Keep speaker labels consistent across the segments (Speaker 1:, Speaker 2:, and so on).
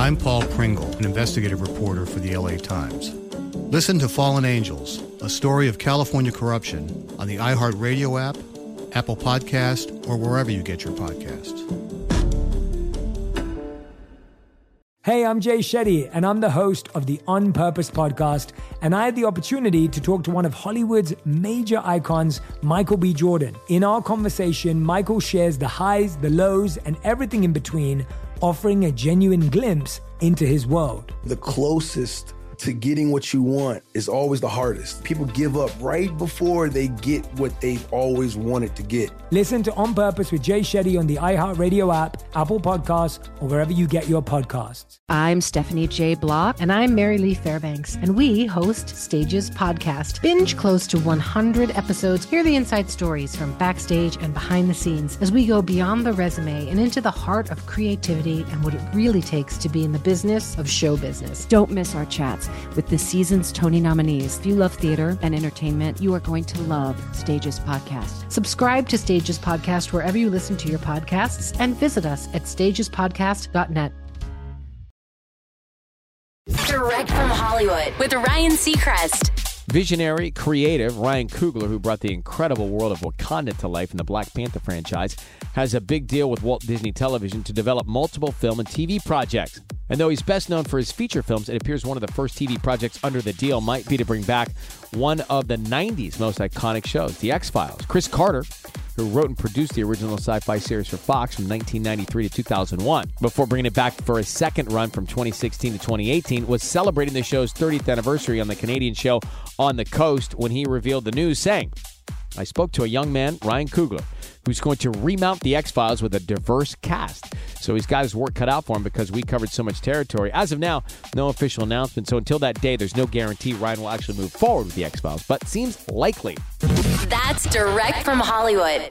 Speaker 1: I'm Paul Pringle, an investigative reporter for the LA Times. Listen to Fallen Angels, a story of California corruption on the iHeartRadio app, Apple Podcast, or wherever you get your podcasts.
Speaker 2: Hey, I'm Jay Shetty, and I'm the host of the On Purpose podcast. And I had the opportunity to talk to one of Hollywood's major icons, Michael B. Jordan. In our conversation, Michael shares the highs, the lows, and everything in between, offering a genuine glimpse into his world.
Speaker 3: The closest to getting what you want is always the hardest. People give up right before they get what they've always wanted to get.
Speaker 2: Listen to On Purpose with Jay Shetty on the iHeartRadio app, Apple Podcasts, or wherever you get your podcasts.
Speaker 4: I'm Stephanie J. Block.
Speaker 5: And I'm Mary Lee Fairbanks. And we host Stages Podcast. Binge close to 100 episodes. Hear the inside stories from backstage and behind the scenes as we go beyond the resume and into the heart of creativity and what it really takes to be in the business of show business.
Speaker 4: Don't miss our chats with this season's Tony nominees. If you love theater and entertainment, you are going to love Stages Podcast.
Speaker 5: Subscribe to Stages Podcast wherever you listen to your podcasts and visit us at stagespodcast.net.
Speaker 6: Direct from Hollywood with Ryan Seacrest.
Speaker 7: Visionary, creative Ryan Coogler, who brought the incredible world of Wakanda to life in the Black Panther franchise, has a big deal with Walt Disney Television to develop multiple film and TV projects. And though he's best known for his feature films, it appears one of the first TV projects under the deal might be to bring back one of the 90s most iconic shows, The X Files. Chris Carter, who wrote and produced the original sci fi series for Fox from 1993 to 2001, before bringing it back for a second run from 2016 to 2018, was celebrating the show's 30th anniversary on the Canadian show On the Coast when he revealed the news, saying, I spoke to a young man, Ryan Coogler, who's going to remount the X Files with a diverse cast. So he's got his work cut out for him because we covered so much territory. As of now, no official announcement. So until that day, there's no guarantee Ryan will actually move forward with the X Files, but seems likely.
Speaker 6: That's direct from Hollywood.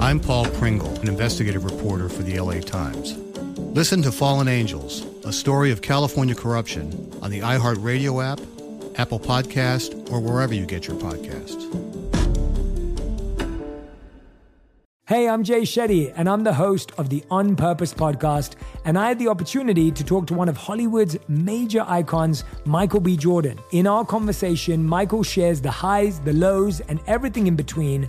Speaker 1: I'm Paul Pringle, an investigative reporter for the LA Times. Listen to Fallen Angels, a story of California corruption on the iHeartRadio app, Apple Podcast, or wherever you get your podcasts.
Speaker 2: Hey, I'm Jay Shetty, and I'm the host of the On Purpose podcast. And I had the opportunity to talk to one of Hollywood's major icons, Michael B. Jordan. In our conversation, Michael shares the highs, the lows, and everything in between